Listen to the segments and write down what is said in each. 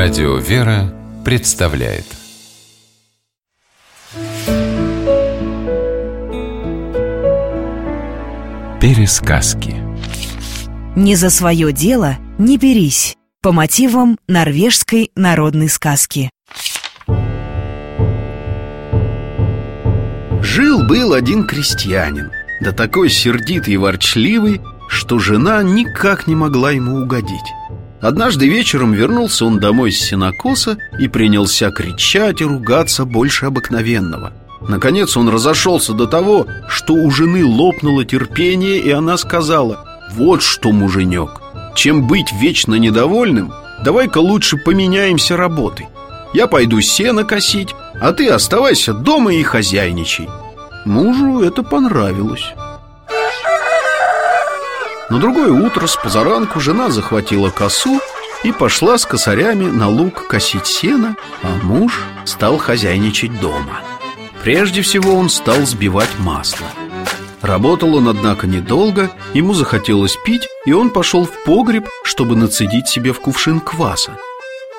Радио «Вера» представляет Пересказки «Не за свое дело не берись» по мотивам норвежской народной сказки. Жил-был один крестьянин, да такой сердитый и ворчливый, что жена никак не могла ему угодить. Однажды вечером вернулся он домой с сенокоса и принялся кричать и ругаться больше обыкновенного. Наконец он разошелся до того, что у жены лопнуло терпение, и она сказала «Вот что, муженек, чем быть вечно недовольным, давай-ка лучше поменяемся работой. Я пойду сено косить, а ты оставайся дома и хозяйничай». Мужу это понравилось. На другое утро с позаранку жена захватила косу и пошла с косарями на луг косить сено, а муж стал хозяйничать дома. Прежде всего он стал сбивать масло. Работал он, однако, недолго, ему захотелось пить, и он пошел в погреб, чтобы нацедить себе в кувшин кваса.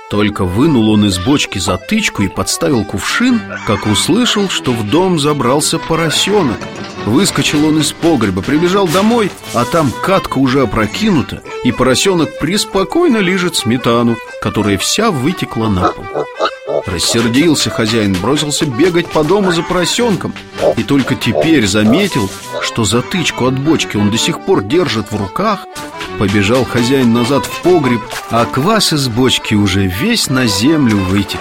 Только вынул он из бочки затычку и подставил кувшин, как услышал, что в дом забрался поросенок. Выскочил он из погреба, прибежал домой, а там катка уже опрокинута, и поросенок преспокойно лежит сметану, которая вся вытекла на пол. Рассердился хозяин, бросился бегать по дому за поросенком. И только теперь заметил, что затычку от бочки он до сих пор держит в руках. Побежал хозяин назад в погреб, а квас из бочки уже весь на землю вытек.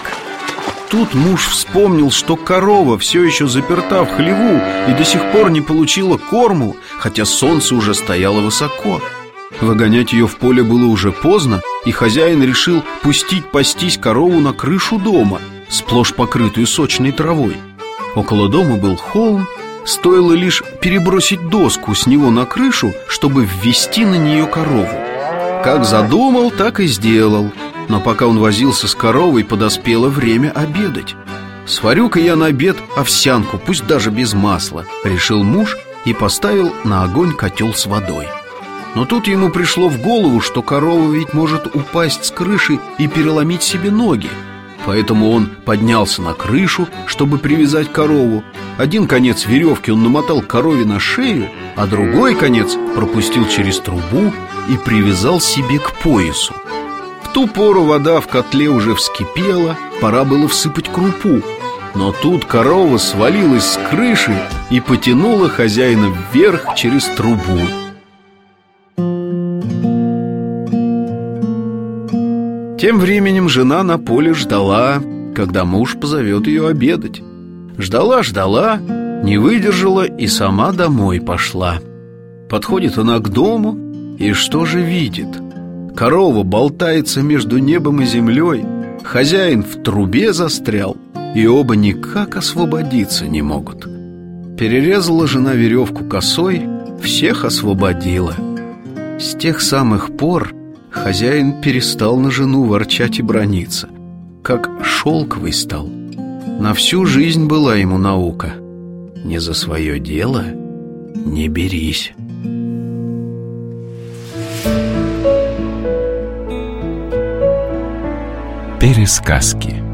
Тут муж вспомнил, что корова все еще заперта в хлеву И до сих пор не получила корму, хотя солнце уже стояло высоко. Выгонять ее в поле было уже поздно, и хозяин решил пустить пастись корову на крышу дома, сплошь покрытую сочной травой. Около дома был холм, стоило лишь перебросить доску с него на крышу, чтобы ввести на нее корову. Как задумал, так и сделал, но пока он возился с коровой, подоспело время обедать. «Сварю-ка я на обед овсянку, пусть даже без масла», — решил муж и поставил на огонь котел с водой. Но тут ему пришло в голову, что корова ведь может упасть с крыши и переломить себе ноги. Поэтому он поднялся на крышу, чтобы привязать корову. Один конец веревки он намотал корове на шею, а другой конец пропустил через трубу и привязал себе к поясу. В ту пору вода в котле уже вскипела, пора было всыпать крупу. Но тут корова свалилась с крыши и потянула хозяина вверх через трубу. Тем временем жена на поле ждала, когда муж позовет ее обедать. Ждала, ждала, не выдержала и сама домой пошла. Подходит она к дому и что же видит? Корова болтается между небом и землей, хозяин в трубе застрял, и оба никак освободиться не могут. Перерезала жена веревку косой, всех освободила. С тех самых пор Хозяин перестал на жену ворчать и брониться Как шелковый стал. На всю жизнь была ему наука. Не за свое дело не берись Пересказки